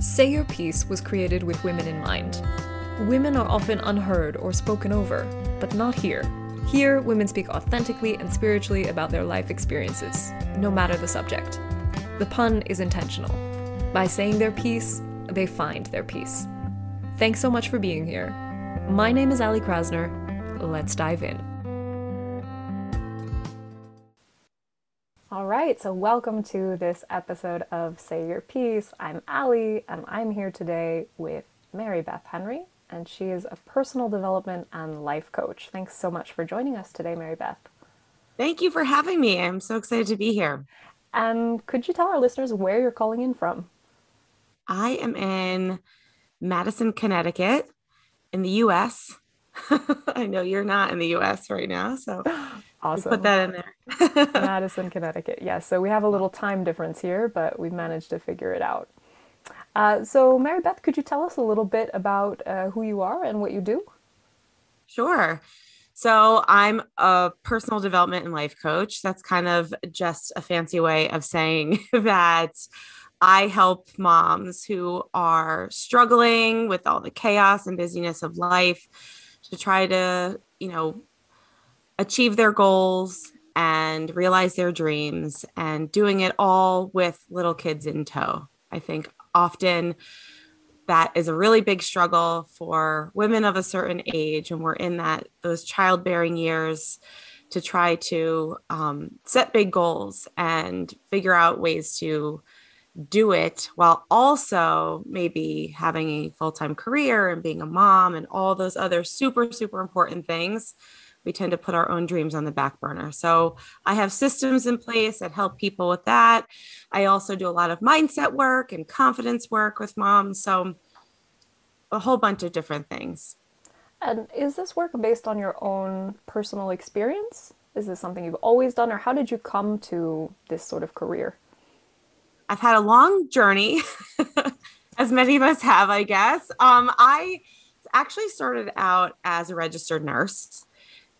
Say Your Piece was created with women in mind. Women are often unheard or spoken over, but not here. Here, women speak authentically and spiritually about their life experiences, no matter the subject. The pun is intentional. By saying their piece, they find their peace. Thanks so much for being here. My name is Ali Krasner. Let's dive in. Right, so welcome to this episode of Say Your Piece. I'm Ali, and I'm here today with Mary Beth Henry, and she is a personal development and life coach. Thanks so much for joining us today, Mary Beth. Thank you for having me. I'm so excited to be here. And could you tell our listeners where you're calling in from? I am in Madison, Connecticut, in the US. I know you're not in the US right now, so Awesome. Put that in there. Madison, Connecticut. Yes. So we have a little time difference here, but we've managed to figure it out. Uh, so, Mary Beth, could you tell us a little bit about uh, who you are and what you do? Sure. So, I'm a personal development and life coach. That's kind of just a fancy way of saying that I help moms who are struggling with all the chaos and busyness of life to try to, you know, achieve their goals and realize their dreams and doing it all with little kids in tow. I think often that is a really big struggle for women of a certain age and we're in that those childbearing years to try to um, set big goals and figure out ways to do it while also maybe having a full-time career and being a mom and all those other super super important things we tend to put our own dreams on the back burner. So I have systems in place that help people with that. I also do a lot of mindset work and confidence work with moms. So a whole bunch of different things. And is this work based on your own personal experience? Is this something you've always done, or how did you come to this sort of career? I've had a long journey, as many of us have, I guess. Um, I actually started out as a registered nurse.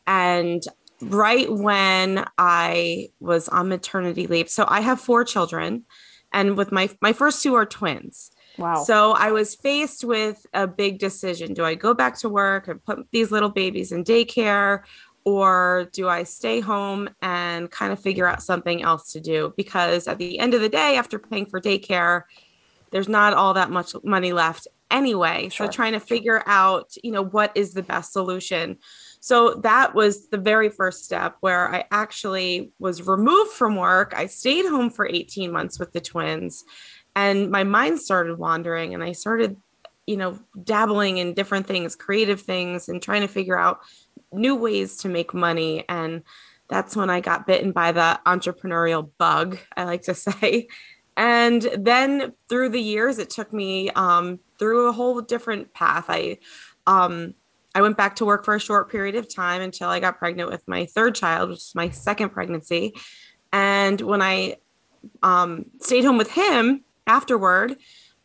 And right when I was on maternity leave, so I have four children, and with my my first two are twins. Wow. So I was faced with a big decision. Do I go back to work and put these little babies in daycare? Or do I stay home and kind of figure out something else to do? Because at the end of the day, after paying for daycare, there's not all that much money left anyway. Sure. So trying to figure out, you know, what is the best solution. So that was the very first step where I actually was removed from work. I stayed home for 18 months with the twins and my mind started wandering and I started, you know, dabbling in different things, creative things and trying to figure out new ways to make money and that's when I got bitten by the entrepreneurial bug, I like to say. And then through the years, it took me um, through a whole different path. I um, I went back to work for a short period of time until I got pregnant with my third child, which is my second pregnancy. And when I um, stayed home with him afterward,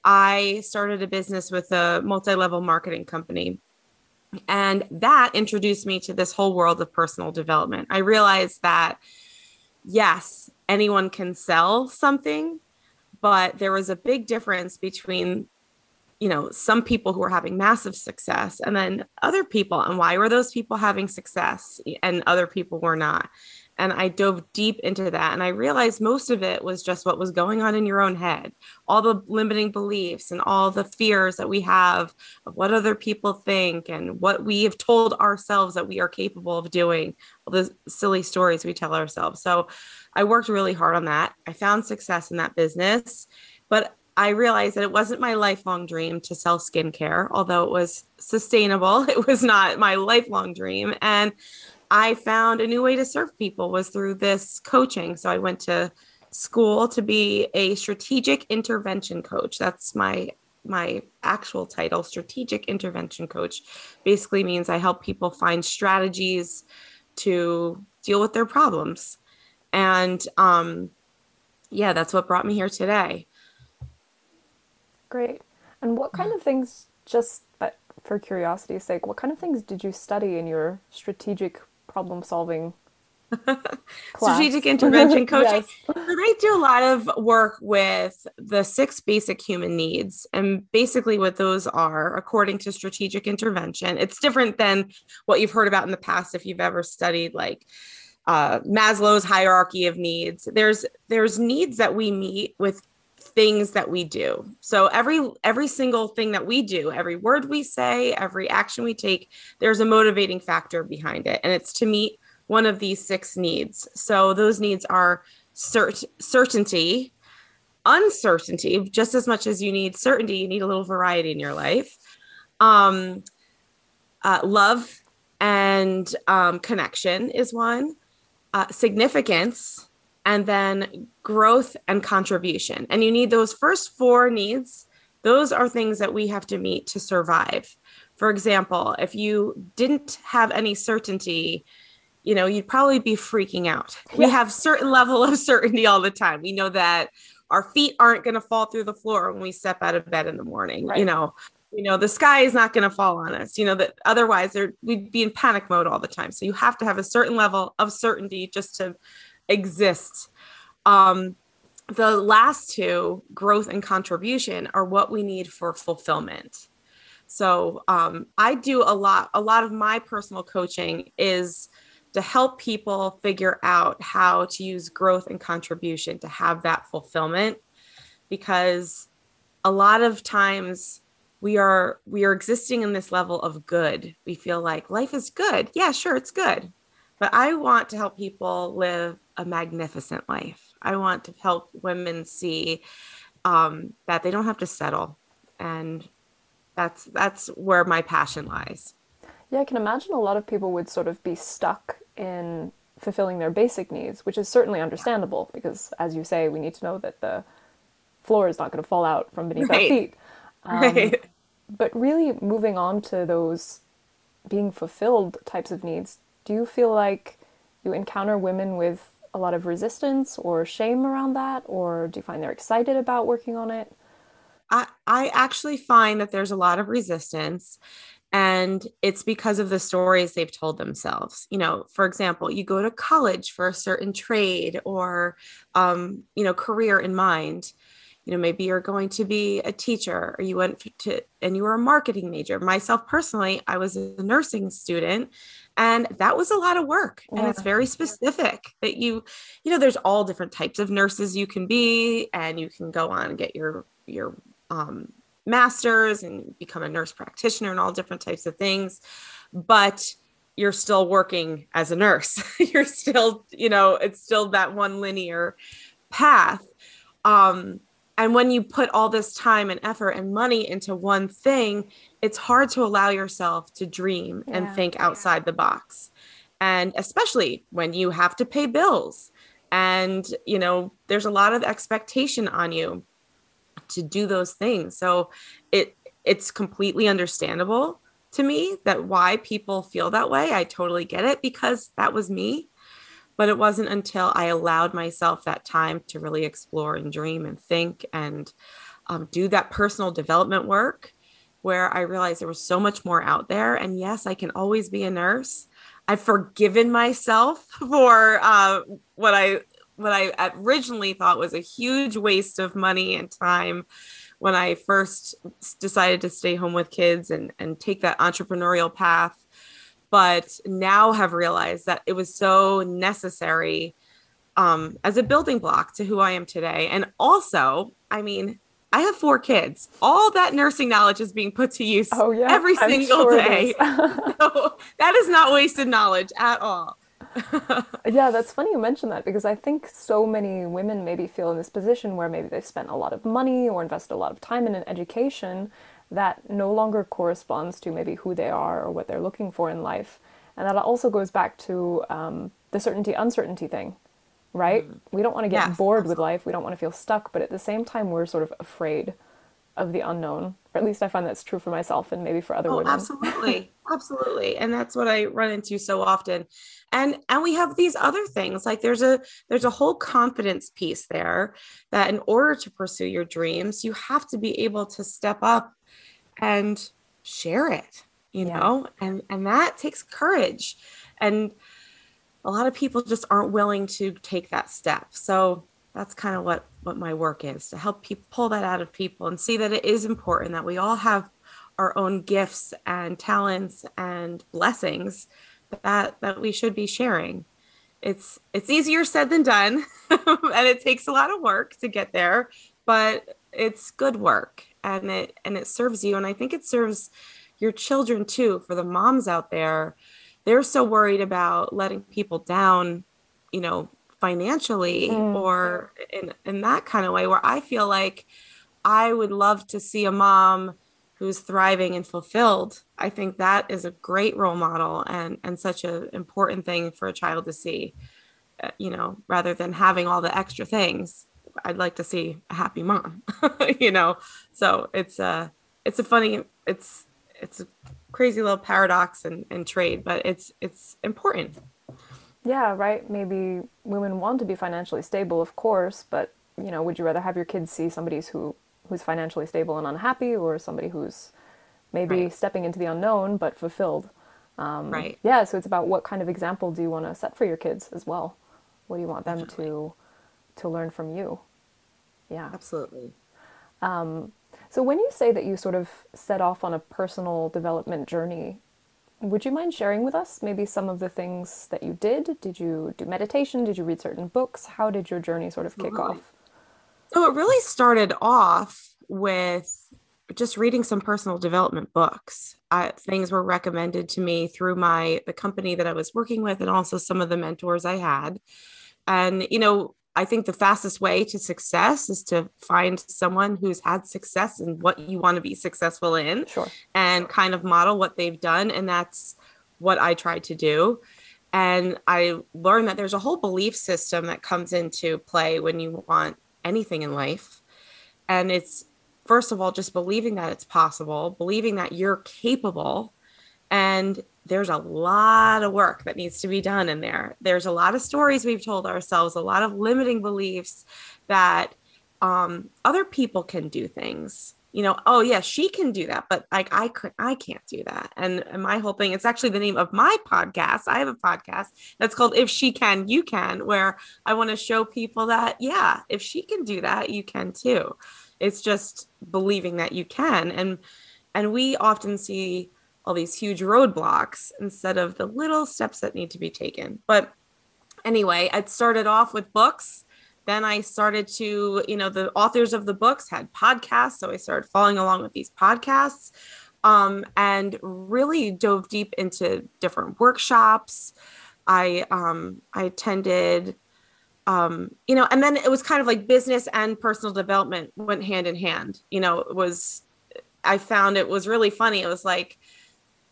I started a business with a multi level marketing company. And that introduced me to this whole world of personal development. I realized that, yes, anyone can sell something, but there was a big difference between you know some people who were having massive success and then other people and why were those people having success and other people were not? And i dove deep into that and i realized most of it was just what was going on in your own head all the limiting beliefs and all the fears that we have of what other people think and what we have told ourselves that we are capable of doing all the silly stories we tell ourselves. So i worked really hard on that. I found success in that business but I realized that it wasn't my lifelong dream to sell skincare, although it was sustainable. It was not my lifelong dream. And I found a new way to serve people was through this coaching. So I went to school to be a strategic intervention coach. That's my my actual title, strategic intervention coach. Basically means I help people find strategies to deal with their problems. And um yeah, that's what brought me here today. Great. And what kind of things, just but for curiosity's sake, what kind of things did you study in your strategic problem solving strategic intervention coaching. yes. They do a lot of work with the six basic human needs. And basically, what those are, according to strategic intervention, it's different than what you've heard about in the past if you've ever studied like uh, Maslow's hierarchy of needs. There's there's needs that we meet with things that we do. So every every single thing that we do, every word we say, every action we take, there's a motivating factor behind it and it's to meet one of these six needs. So those needs are cert- certainty, uncertainty, just as much as you need certainty, you need a little variety in your life. Um, uh, love and um, connection is one. Uh, significance and then growth and contribution. And you need those first four needs. Those are things that we have to meet to survive. For example, if you didn't have any certainty you know, you'd probably be freaking out. We have certain level of certainty all the time. We know that our feet aren't going to fall through the floor when we step out of bed in the morning. Right. You know, you know the sky is not going to fall on us. You know that otherwise we'd be in panic mode all the time. So you have to have a certain level of certainty just to exist. Um, the last two, growth and contribution, are what we need for fulfillment. So um, I do a lot. A lot of my personal coaching is to help people figure out how to use growth and contribution to have that fulfillment because a lot of times we are we are existing in this level of good we feel like life is good yeah sure it's good but i want to help people live a magnificent life i want to help women see um, that they don't have to settle and that's that's where my passion lies yeah i can imagine a lot of people would sort of be stuck in fulfilling their basic needs, which is certainly understandable because, as you say, we need to know that the floor is not going to fall out from beneath right. our feet. Um, right. But really, moving on to those being fulfilled types of needs, do you feel like you encounter women with a lot of resistance or shame around that, or do you find they're excited about working on it? I, I actually find that there's a lot of resistance and it's because of the stories they've told themselves. You know for example you go to college for a certain trade or um, you know career in mind. You know maybe you're going to be a teacher or you went to and you were a marketing major. Myself personally i was a nursing student and that was a lot of work yeah. and it's very specific that you you know there's all different types of nurses you can be and you can go on and get your your um, masters and become a nurse practitioner and all different types of things but you're still working as a nurse you're still you know it's still that one linear path um and when you put all this time and effort and money into one thing it's hard to allow yourself to dream yeah. and think outside the box and especially when you have to pay bills and you know there's a lot of expectation on you to do those things. So it it's completely understandable to me that why people feel that way. I totally get it because that was me. But it wasn't until I allowed myself that time to really explore and dream and think and um, do that personal development work where I realized there was so much more out there. And yes, I can always be a nurse. I've forgiven myself for uh, what I what I originally thought was a huge waste of money and time when I first decided to stay home with kids and, and take that entrepreneurial path. But now have realized that it was so necessary um, as a building block to who I am today. And also, I mean, I have four kids. All that nursing knowledge is being put to use oh, yeah, every single sure day. so that is not wasted knowledge at all. yeah, that's funny you mention that because I think so many women maybe feel in this position where maybe they've spent a lot of money or invested a lot of time in an education that no longer corresponds to maybe who they are or what they're looking for in life. And that also goes back to um, the certainty uncertainty thing, right? Mm. We don't want to get yes, bored absolutely. with life. We don't want to feel stuck, but at the same time, we're sort of afraid of the unknown. Or at least I find that's true for myself and maybe for other oh, women. Absolutely. absolutely. And that's what I run into so often. And and we have these other things. Like there's a there's a whole confidence piece there that in order to pursue your dreams, you have to be able to step up and share it, you yeah. know? And and that takes courage. And a lot of people just aren't willing to take that step. So that's kind of what what my work is to help people pull that out of people and see that it is important that we all have our own gifts and talents and blessings that that we should be sharing it's it's easier said than done and it takes a lot of work to get there but it's good work and it and it serves you and i think it serves your children too for the moms out there they're so worried about letting people down you know financially mm. or in in that kind of way where i feel like i would love to see a mom who's thriving and fulfilled i think that is a great role model and and such an important thing for a child to see uh, you know rather than having all the extra things i'd like to see a happy mom you know? So it's a it's a funny it's it's a crazy little paradox and, and trade but it's it's important. Yeah right. Maybe women want to be financially stable of course but you know would you rather have your kids see somebody who who's financially stable and unhappy or somebody who's maybe right. stepping into the unknown but fulfilled? Um, right. yeah so it's about what kind of example do you want to set for your kids as well? What do you want them Definitely. to to learn from you. Yeah. Absolutely. Um, so when you say that you sort of set off on a personal development journey would you mind sharing with us maybe some of the things that you did? Did you do meditation? Did you read certain books? How did your journey sort of kick off? So it really started off with just reading some personal development books. I, things were recommended to me through my the company that I was working with, and also some of the mentors I had. And you know, I think the fastest way to success is to find someone who's had success in what you want to be successful in, sure. and kind of model what they've done. And that's what I tried to do. And I learned that there's a whole belief system that comes into play when you want anything in life. And it's, first of all, just believing that it's possible, believing that you're capable. And there's a lot of work that needs to be done in there. There's a lot of stories we've told ourselves, a lot of limiting beliefs that um, other people can do things you know, oh yeah, she can do that, but like I could, I can't do that. And, my whole thing, it's actually the name of my podcast. I have a podcast that's called If She Can, You Can, where I want to show people that, yeah, if she can do that, you can too. It's just believing that you can. And, and we often see all these huge roadblocks instead of the little steps that need to be taken. But anyway, I started off with books then I started to, you know, the authors of the books had podcasts. So I started following along with these podcasts um, and really dove deep into different workshops. I um, I attended, um, you know, and then it was kind of like business and personal development went hand in hand. You know, it was I found it was really funny. It was like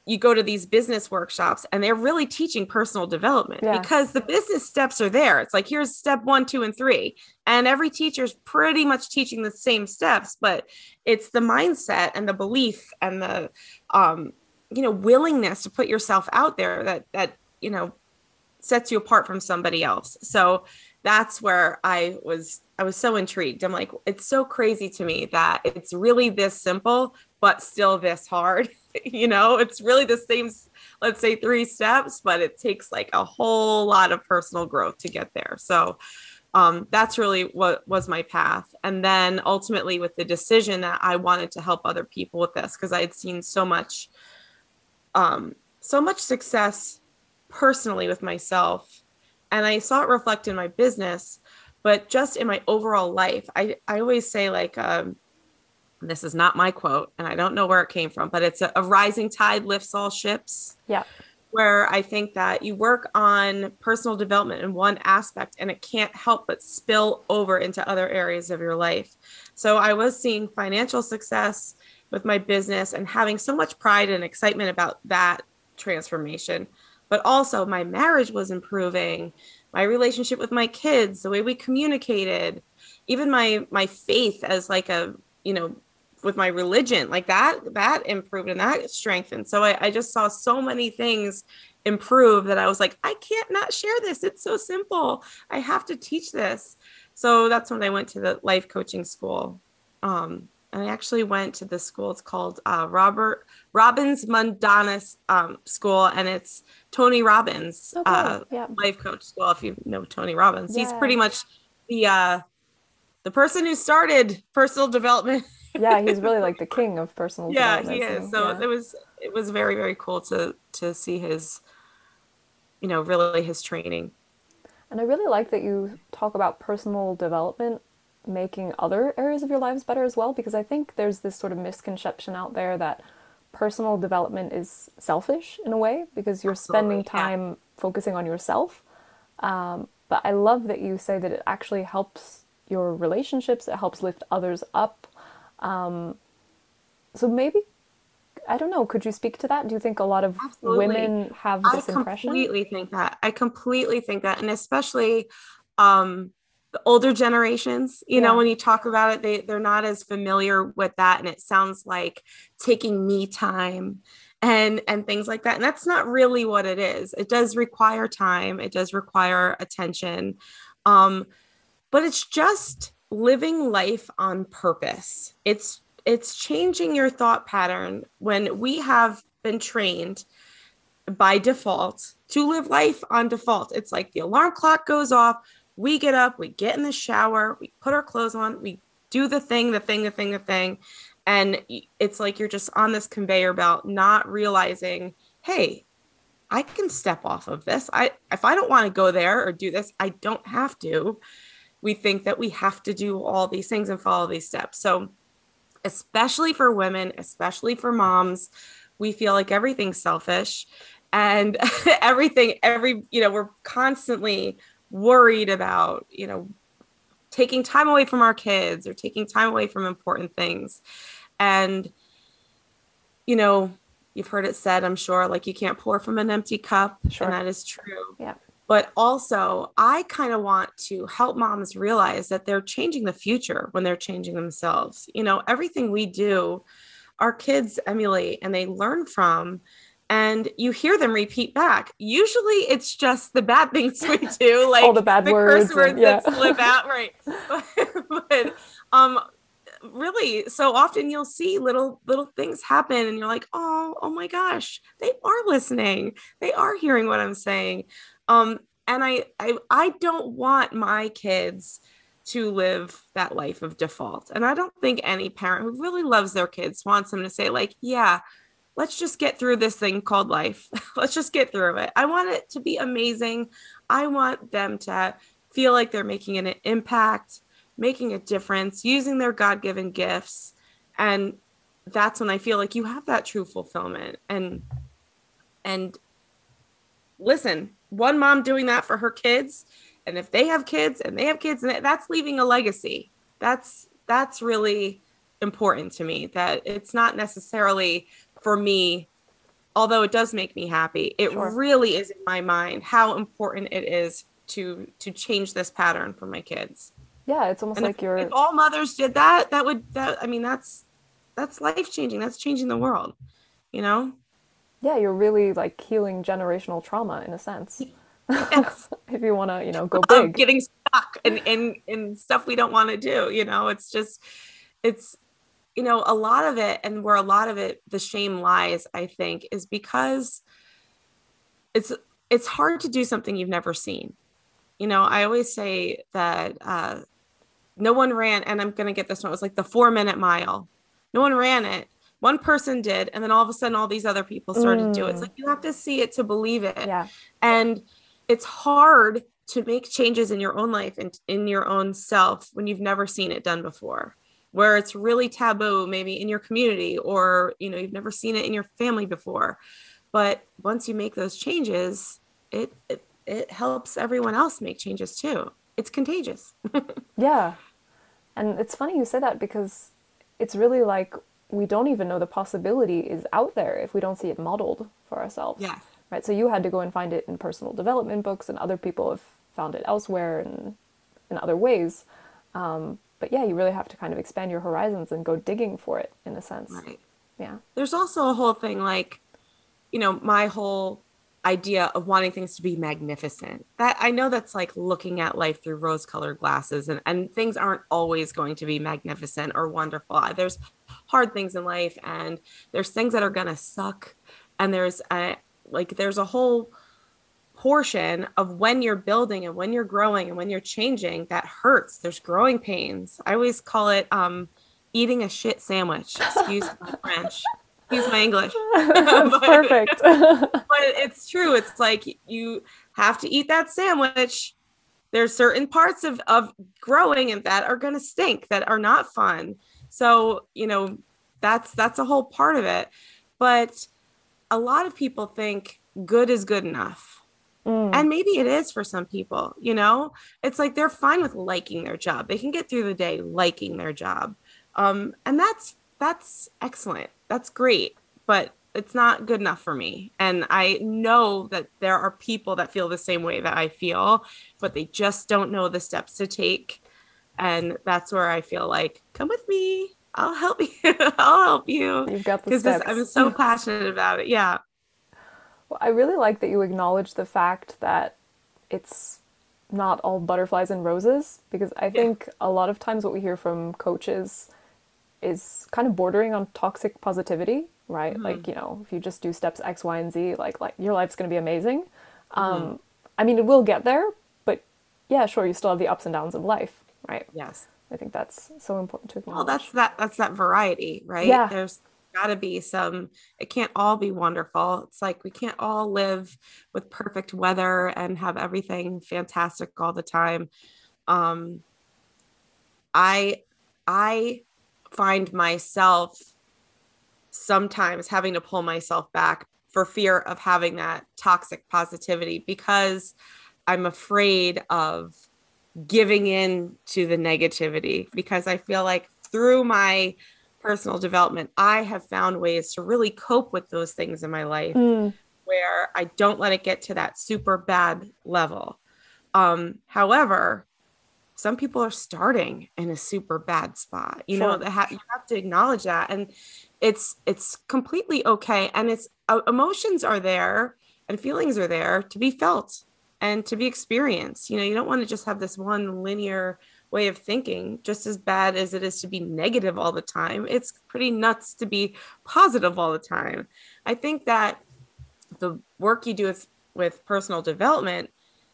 you go to these business workshops and they're really teaching personal development yeah. because the business steps are there. It's like here's step one, two, and three. And every teacher's pretty much teaching the same steps, but it's the mindset and the belief and the um, you know, willingness to put yourself out there that that, you know, sets you apart from somebody else. So that's where I was I was so intrigued. I'm like, it's so crazy to me that it's really this simple, but still this hard. you know, it's really the same, let's say three steps, but it takes like a whole lot of personal growth to get there. So um, that's really what was my path. And then ultimately with the decision that I wanted to help other people with this, because I had seen so much, um, so much success personally with myself. And I saw it reflect in my business, but just in my overall life. I, I always say like, um, this is not my quote and I don't know where it came from, but it's a, a rising tide lifts all ships. Yeah. Where I think that you work on personal development in one aspect and it can't help but spill over into other areas of your life. So I was seeing financial success with my business and having so much pride and excitement about that transformation. But also, my marriage was improving, my relationship with my kids, the way we communicated, even my my faith as like a you know with my religion like that that improved and that strengthened so I, I just saw so many things improve that i was like i can't not share this it's so simple i have to teach this so that's when i went to the life coaching school um, and I actually went to the school. It's called uh, Robert Robbins Madanes um, School, and it's Tony Robbins Oh, cool. uh, Yeah. life coach school. If you know Tony Robbins, he's pretty much the uh, the person who started personal development. Yeah, he's really like the king of personal development. yeah, he is. So yeah. it was it was very very cool to to see his, you know, really his training. And I really like that you talk about personal development making other areas of your lives better as well, because I think there's this sort of misconception out there that personal development is selfish in a way, because you're spending Absolutely, yeah. time focusing on yourself. Um, but I love that you say that it actually helps your relationships, it helps lift others up. Um, so maybe, I don't know, could you speak to that? Do you think a lot of Absolutely. women have I this impression? I completely think that. I completely think that, and especially um, the older generations. You Yeah. know, when you talk about it, they they're not as familiar with that, and it sounds like taking me time and and things like that. And that's not really what it is. It does require time. It does require attention, um, but it's just living life on purpose. It's it's changing your thought pattern when we have been trained by default to live life on default. It's like the alarm clock goes off, we get up, we get in the shower, we put our clothes on, we do the thing, the thing, the thing, the thing. And it's like you're just on this conveyor belt, not realizing, hey, I can step off of this. I if I don't want to go there or do this, I don't have to. We think that we have to do all these things and follow these steps. So especially for women, especially for moms, we feel like everything's selfish and everything every you know we're constantly worried about you know taking time away from our kids or taking time away from important things and you know you've heard it said i'm sure like you can't pour from an empty cup Sure. and that is true Yeah. But also i kind of want to help moms realize that they're changing the future when they're changing themselves. You know everything we do our kids emulate and they learn from and you hear them repeat back. Usually it's just the bad things we do like All the bad words curse words and- yeah. that slip out right. But um really so often you'll see little little things happen and you're like oh oh my gosh they are listening. They are hearing what i'm saying. Um and i i, I don't want my kids to live that life of default and i don't think any parent who really loves their kids wants them to say like yeah let's just get through this thing called life let's just get through it i want it to be amazing i want them to feel like they're making an impact making a difference, using their God given gifts. And that's when I feel like you have that true fulfillment. And, and listen, one mom doing that for her kids. And if they have kids and they have kids, and that's leaving a legacy. That's, that's really important to me that it's not necessarily for me although it does make me happy it Sure. really is in my mind how important it is to to change this pattern for my kids Yeah, it's almost and like if, you're if all mothers did that, that would that I mean that's that's life changing. That's changing the world. You know? Yeah, you're really like healing generational trauma in a sense. Yes. if you want to, you know, go big. getting stuck in, in in stuff we don't want to do. You know, it's just it's you know, a lot of it and where a lot of it the shame lies, I think, is because it's it's hard to do something you've never seen. You know, I always say that uh no one ran, and I'm gonna get this one. It was like the four minute mile. No one ran it. One person did, and then all of a sudden, all these other people started to do it. It's Mm. like you have to see it to believe it, Yeah. and it's hard to make changes in your own life and in your own self when you've never seen it done before. Where it's really taboo, maybe in your community, or you know, you've never seen it in your family before. But once you make those changes, it it, it helps everyone else make changes too. It's contagious. Yeah. And it's funny you say that because it's really like we don't even know the possibility is out there if we don't see it modeled for ourselves. Yeah. Right. So you had to go and find it in personal development books, and other people have found it elsewhere and in other ways. Um, but yeah, you really have to kind of expand your horizons and go digging for it in a sense. Right. Yeah. there's also a whole thing like you know my whole idea of wanting things to be magnificent. That I know that's like looking at life through rose-colored glasses and and things aren't always going to be magnificent or wonderful. There's hard things in life and there's things that are going to suck and there's a like there's a whole portion of when you're building and when you're growing and when you're changing that hurts. There's growing pains. I always call it um eating a shit sandwich. Excuse my French use my English. but, perfect. but it's true. It's like you have to eat that sandwich. There's certain parts of, of growing and that are gonna stink, that are not fun. So, you know, that's that's a whole part of it. But a lot of people think good is good enough. Mm. And maybe it is for some people, you know? It's like they're fine with liking their job. They can get through the day liking their job. Um, and that's that's excellent that's great, but it's not good enough for me. And I know that there are people that feel the same way that I feel, but they just don't know the steps to take. And that's where I feel like, come with me. I'll help you. I'll help you. You've got the steps. I'm so passionate about it. Yeah. Well, I really like that you acknowledge the fact that it's not all butterflies and roses because I think yeah. a lot of times what we hear from coaches is kind of bordering on toxic positivity, right? Mm-hmm. Like, you know, if you just do steps X, Y, and Z, like like your life's gonna be amazing. Mm-hmm. Um, I mean, it will get there, but yeah, sure, you still have the ups and downs of life, right? Yes. I think that's so important to acknowledge. Well, that's that that's that variety, right? Yeah. There's got to be some it can't all be wonderful it's like we can't all live with perfect weather and have everything fantastic all the time um i i find myself sometimes having to pull myself back for fear of having that toxic positivity because I'm afraid of giving in to the negativity because I feel like through my personal development, I have found ways to really cope with those things in my life mm. where I don't let it get to that super bad level. Um, however, some people are starting in a super bad spot you sure. know ha- you have to acknowledge that and it's it's completely okay and it's uh, emotions are there and feelings are there to be felt and to be experienced. You know you don't want to just have this one linear way of thinking just as bad as it is to be negative all the time. It's pretty nuts to be positive all the time. I think that the work you do with with personal development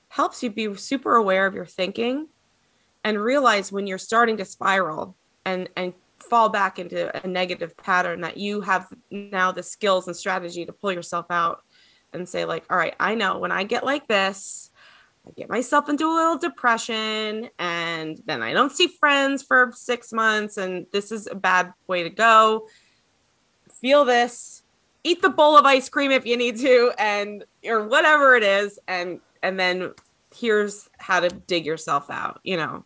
helps you be super aware of your thinking and realize when you're starting to spiral and and fall back into a negative pattern that you have now the skills and strategy to pull yourself out and say like all right i know when i get like this i get myself into a little depression and then i don't see friends for six months and this is a bad way to go feel this eat the bowl of ice cream if you need to and or whatever it is and and then here's how to dig yourself out you know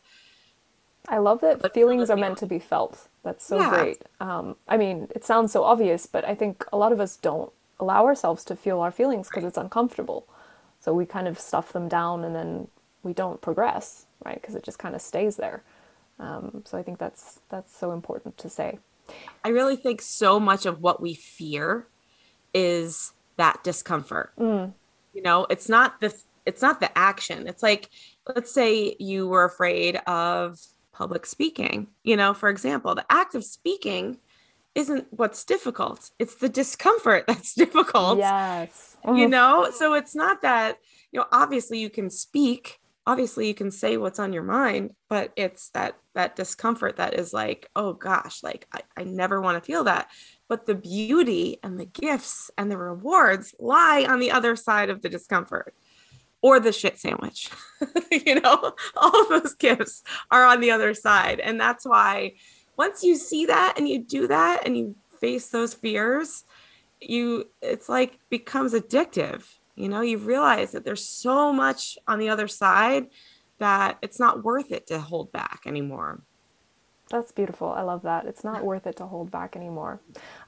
I love that but feelings are meant to be felt. That's so yeah. great. Um, I mean, it sounds so obvious, but I think a lot of us don't allow ourselves to feel our feelings because it's uncomfortable. So we kind of stuff them down and then we don't progress, right? Because it just kind of stays there. Um, so I think that's that's so important to say. I really think so much of what we fear is that discomfort. Mm. You know, it's not the it's not the action. It's like let's say you were afraid of public speaking. You know, for example, the act of speaking isn't what's difficult, it's the discomfort that's difficult. Yes. You mm-hmm. know, so it's not that, you know, obviously you can speak obviously you can say what's on your mind but it's that that discomfort that is like oh gosh like I, I never want to feel that but the beauty and the gifts and the rewards lie on the other side of the discomfort or the shit sandwich. you know, all of those gifts are on the other side. And that's why once you see that and you do that and you face those fears, you it's like becomes addictive. You know, you realize that there's so much on the other side that it's not worth it to hold back anymore. That's beautiful. I love that. It's not worth it to hold back anymore.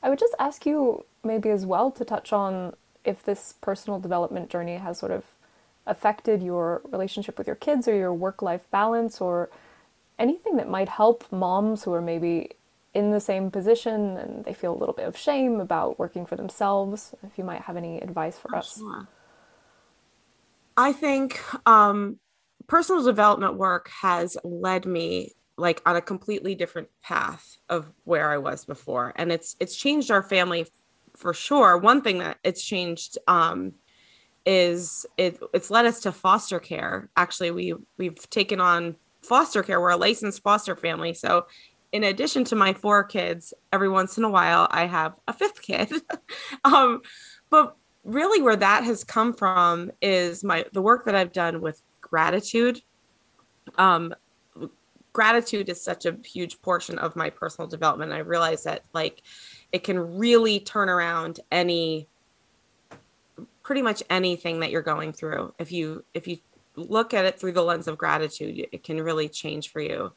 I would just ask you maybe as well to touch on if this personal development journey has sort of affected your relationship with your kids or your work life balance or anything that might help moms who are maybe in the same position and they feel a little bit of shame about working for themselves if you might have any advice for oh, us sure. I think um, personal development work has led me like on a completely different path of where I was before, and it's it's changed our family for sure. One thing that it's changed um, is it it's led us to foster care. Actually, we we've taken on foster care. We're a licensed foster family, so in addition to my four kids, every once in a while I have a fifth kid. um, but really where that has come from is my the work that I've done with gratitude. Um, gratitude is such a huge portion of my personal development. I realize that like it can really turn around any pretty much anything that you're going through if you if you look at it through the lens of gratitude it can really change for you.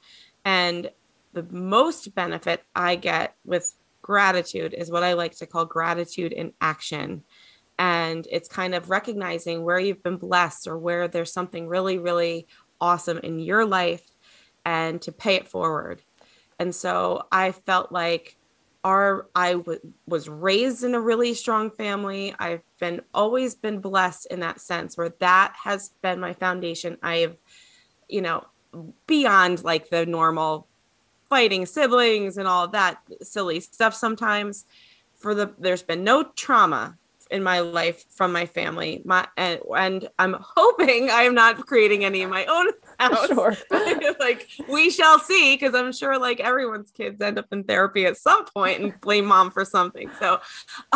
And the most benefit i get with gratitude is what i like to call gratitude in action. And it's kind of recognizing where you've been blessed or where there's something really really awesome in your life and to pay it forward. And so i felt like our I w- was raised in a really strong family. I've been always been blessed in that sense where that has been my foundation. I have you know beyond like the normal fighting siblings and all that silly stuff sometimes. For the there's been no trauma in my life from my family. My and, and I'm hoping I am not creating any of my own house. Sure. like we shall see, because I'm sure like everyone's kids end up in therapy at some point and blame mom for something. So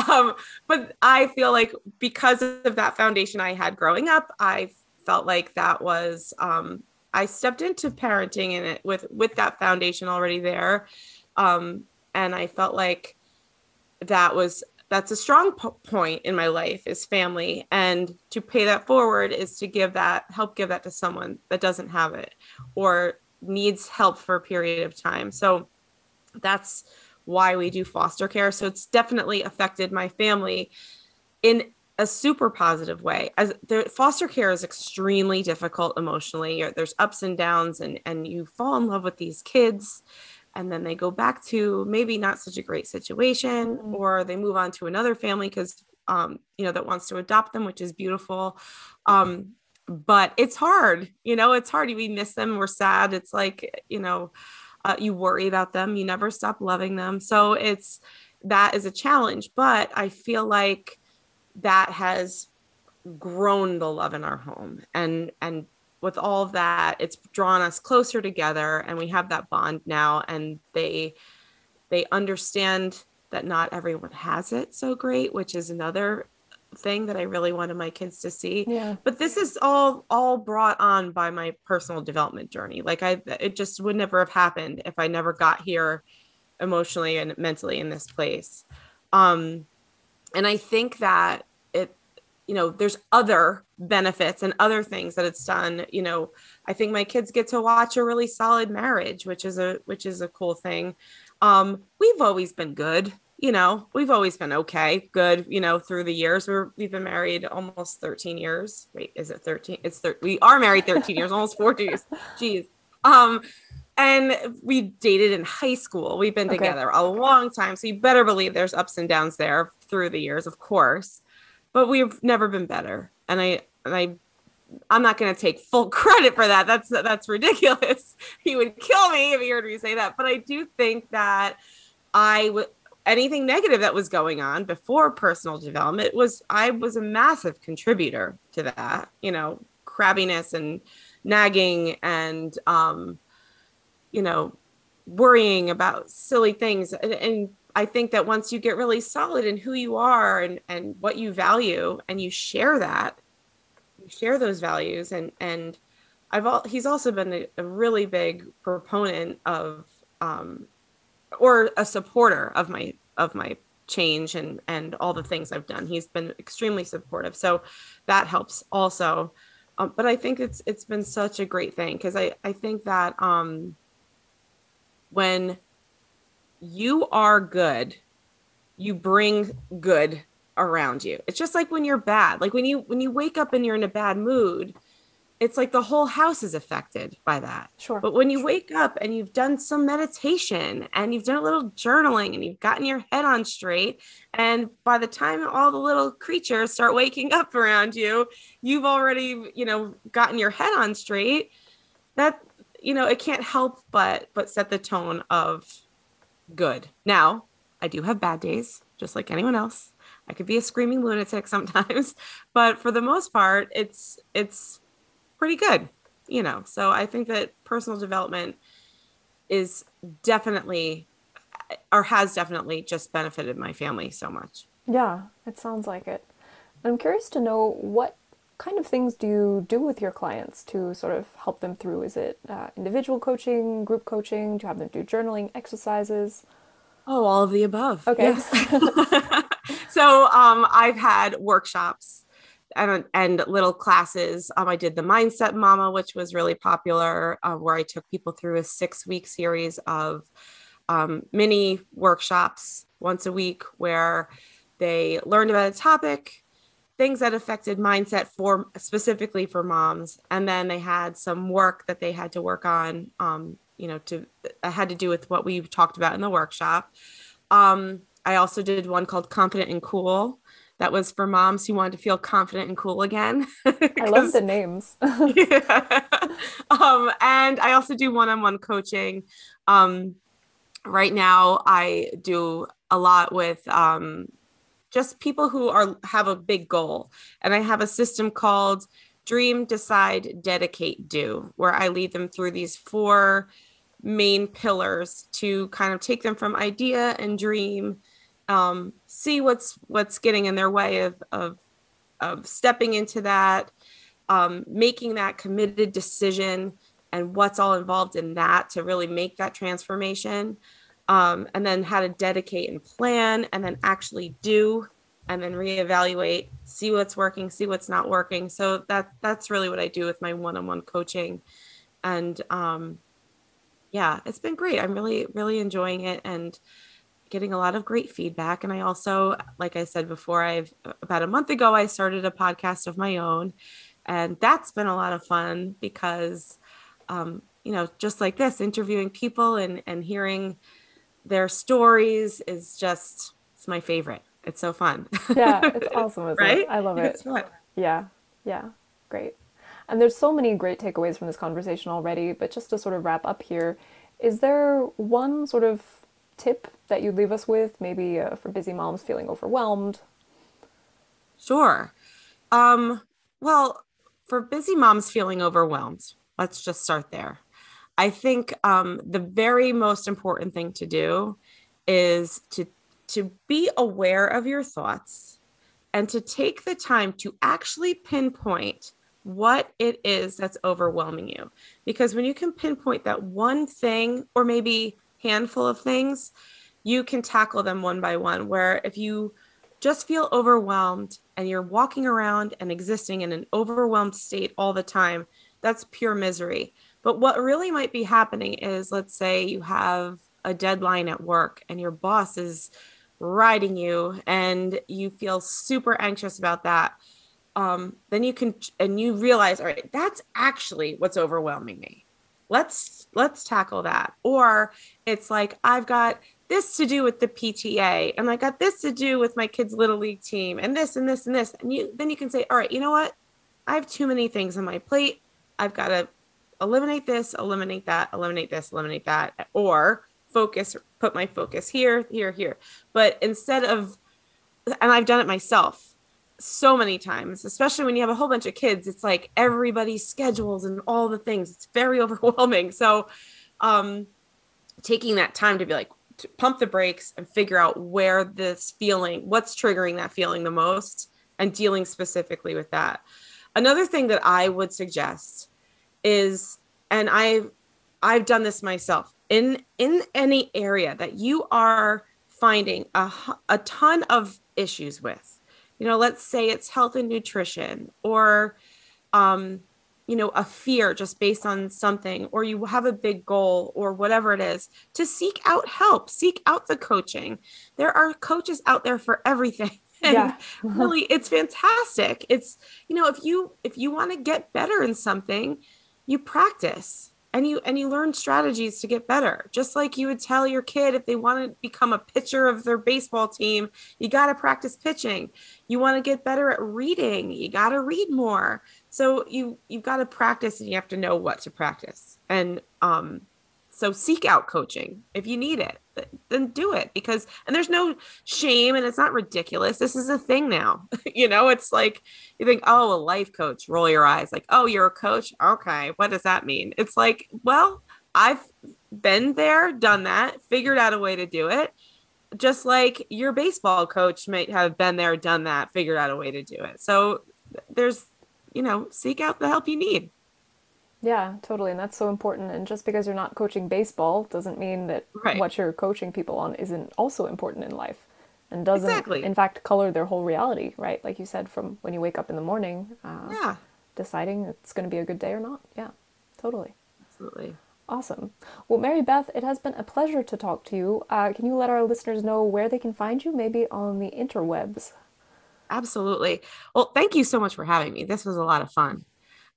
um, but I feel like because of that foundation I had growing up, I felt like that was um I stepped into parenting in it with with that foundation already there. Um, and I felt like that was that's a strong po- point in my life is family. And to pay that forward is to give that help give that to someone that doesn't have it or needs help for a period of time. So that's why we do foster care. So it's definitely affected my family in a super positive way. As the foster care is extremely difficult emotionally. There's ups and downs and and you fall in love with these kids and then they go back to maybe not such a great situation mm-hmm. or they move on to another family because um, you know that wants to adopt them which is beautiful. Um, but it's hard you know it's hard. We miss them we're sad. It's like you know uh, you worry about them. You never stop loving them. So it's that is a challenge but i feel like that has grown the love in our home and and with all of that it's drawn us closer together and we have that bond now and they they understand that not everyone has it so great which is another thing that i really wanted my kids to see. Yeah. But this is all all brought on by my personal development journey. Like i it just would never have happened if i never got here emotionally and mentally in this place. Um and i think that it you know there's other benefits and other things that it's done you know i think my kids get to watch a really solid marriage which is a which is a cool thing. Um we've always been good you know we've always been okay good you know through the years. We're we've been married almost 13 years. Wait is it 13 it's thir- we are married 13 years almost 14 years. Jeez. Um and we dated in high school. We've been together okay. a long time so you better believe there's ups and downs there through the years of course. But we've never been better. And I and I I'm not going to take full credit for that. That's that's ridiculous. He would kill me if he heard me say that. But I do think that I would anything negative that was going on before personal development was I was a massive contributor to that. You know, crabbiness and nagging and um, you know, worrying about silly things and, and I think that once you get really solid in who you are and, and what you value and you share that, share those values and and I've all he's also been a, a really big proponent of um or a supporter of my of my change and and all the things I've done. He's been extremely supportive. So that helps also. Um, but I think it's it's been such a great thing because I I think that um when you are good, you bring good around you. It's just like when you're bad. Like when you when you wake up and you're in a bad mood, it's like the whole house is affected by that. Sure. But when you wake up and you've done some meditation and you've done a little journaling and you've gotten your head on straight, and by the time all the little creatures start waking up around you, you've already, you know, gotten your head on straight. That, you know, it can't help but but set the tone of good. Now, I do have bad days, just like anyone else. I could be a screaming lunatic sometimes, but for the most part, it's it's pretty good, you know. So I think that personal development is definitely or has definitely just benefited my family so much. Yeah, it sounds like it. I'm curious to know what kind of things do you do with your clients to sort of help them through? Is it uh, individual coaching, group coaching? Do you have them do journaling exercises? Oh, all of the above. Okay. Yes. so um, I've had workshops and, and little classes. Um, I did the Mindset Mama, which was really popular, uh, where I took people through a six week series of um, mini workshops once a week where they learned about a topic, things that affected mindset for specifically for moms. And then they had some work that they had to work on, um, you know, to had to do with what we talked about in the workshop. Um, I also did one called Confident and Cool, that was for moms who wanted to feel confident and cool again. I love the names. yeah. um, and I also do one-on-one coaching. Um, right now, I do a lot with um, just people who are have a big goal, and I have a system called Dream, Decide, Dedicate, Do, where I lead them through these four main pillars to kind of take them from idea and dream um, see what's what's getting in their way of of, of stepping into that, um, making that committed decision, and what's all involved in that to really make that transformation, um, and then how to dedicate and plan, and then actually do, and then reevaluate, see what's working, see what's not working. So that that's really what I do with my one-on-one coaching, and um, yeah, it's been great. I'm really really enjoying it, and getting a lot of great feedback. And I also, like I said before, I've about a month ago, I started a podcast of my own. And that's been a lot of fun because, um, you know, just like this, interviewing people and, and hearing their stories is just, it's my favorite. It's so fun. Yeah, it's awesome. right? It? I love it. Yeah, yeah, great. And there's so many great takeaways from this conversation already. But just to sort of wrap up here, is there one sort of tip that you'd leave us with, maybe uh, for busy moms feeling overwhelmed? Sure. Um, well, for busy moms feeling overwhelmed, let's just start there. I think um, the very most important thing to do is to to be aware of your thoughts and to take the time to actually pinpoint what it is that's overwhelming you. Because when you can pinpoint that one thing or maybe handful of things, you can tackle them one by one. Where if you just feel overwhelmed and you're walking around and existing in an overwhelmed state all the time, that's pure misery. But what really might be happening is let's say you have a deadline at work and your boss is riding you and you feel super anxious about that. Um, then you can and you realize, all right, that's actually what's overwhelming me let's let's tackle that. Or it's like i've got this to do with the pta and i got this to do with my kids little league team and this and this and this. And you then you can say all right you know what? I have too many things on my plate. I've got to eliminate this eliminate that eliminate this eliminate that. Or focus put my focus here here here. But instead of and i've done it myself so many times, especially when you have a whole bunch of kids. It's like everybody's schedules and all the things. It's very overwhelming. So, um, taking that time to be like, to pump the brakes and figure out where this feeling, what's triggering that feeling the most, and dealing specifically with that. Another thing that I would suggest is, and I've I've done this myself in in any area that you are finding a, a ton of issues with you know let's say it's health and nutrition or um you know a fear just based on something or you have a big goal or whatever it is to seek out help seek out the coaching there are coaches out there for everything And Yeah. really it's fantastic. It's you know, if you if you want to get better in something, you practice and you and you learn strategies to get better. Just like you would tell your kid if they want to become a pitcher of their baseball team, you got to practice pitching. You want to get better at reading, you got to read more. So you you've got to practice and you have to know what to practice. And um so seek out coaching if you need it then do it because and there's no shame and it's not ridiculous. This is a thing now. You know it's like you think oh a life coach roll your eyes like oh you're a coach? Okay what does that mean? It's like well i've been there done that figured out a way to do it. Just like your baseball coach might have been there done that figured out a way to do it. So there's you know seek out the help you need Yeah, totally. And that's so important. And just because you're not coaching baseball doesn't mean that Right. what you're coaching people on isn't also important in life and doesn't, Exactly. in fact, color their whole reality, right? Like you said, from when you wake up in the morning, uh, yeah deciding it's going to be a good day or not. Yeah, totally. absolutely Awesome. Well, Mary Beth, it has been a pleasure to talk to you. Uh, can you let our listeners know where they can find you, maybe on the interwebs? Absolutely. Well, thank you so much for having me. This was a lot of fun.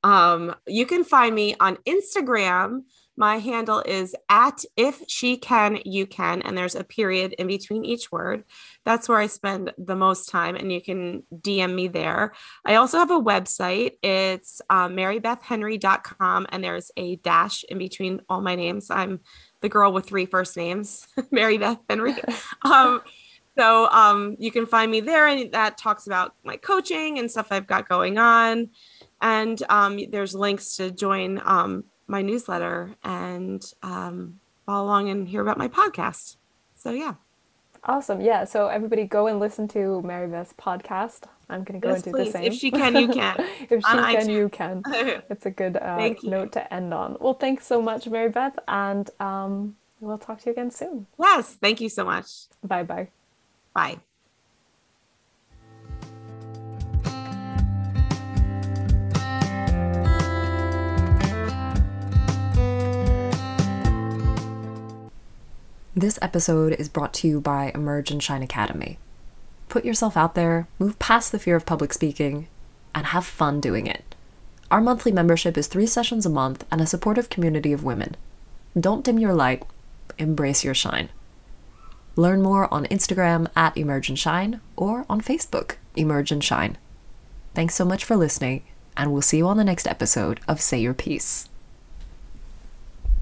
Um, you can find me on Instagram. My handle is at if she can, you can, and there's a period in between each word. That's where I spend the most time, and you can DM me there. I also have a website. It's um, marybethhenry.com, and there's a dash in between all my names. I'm the girl with three first names, Mary Beth Henry. Um, so um, you can find me there, and that talks about my coaching and stuff I've got going on. And um, there's links to join um, my newsletter and um, follow along and hear about my podcast. So yeah, Awesome. Yeah. So everybody go and listen to Mary Beth's podcast. I'm going to go yes, and do the same. If she can, you can. if she on can, iTunes. you can. It's a good uh, note to end on. Well, thanks so much, Mary Beth, and um, we'll talk to you again soon. yes, thank you so much. Bye bye. Bye. This episode is brought to you by Emerge and Shine Academy. Put yourself out there, move past the fear of public speaking, and have fun doing it. Our monthly membership is three sessions a month and a supportive community of women. Don't dim your light, embrace your shine. Learn more on Instagram at Emerge and Shine or on Facebook, Emerge and Shine. Thanks so much for listening, and we'll see you on the next episode of Say Your Piece.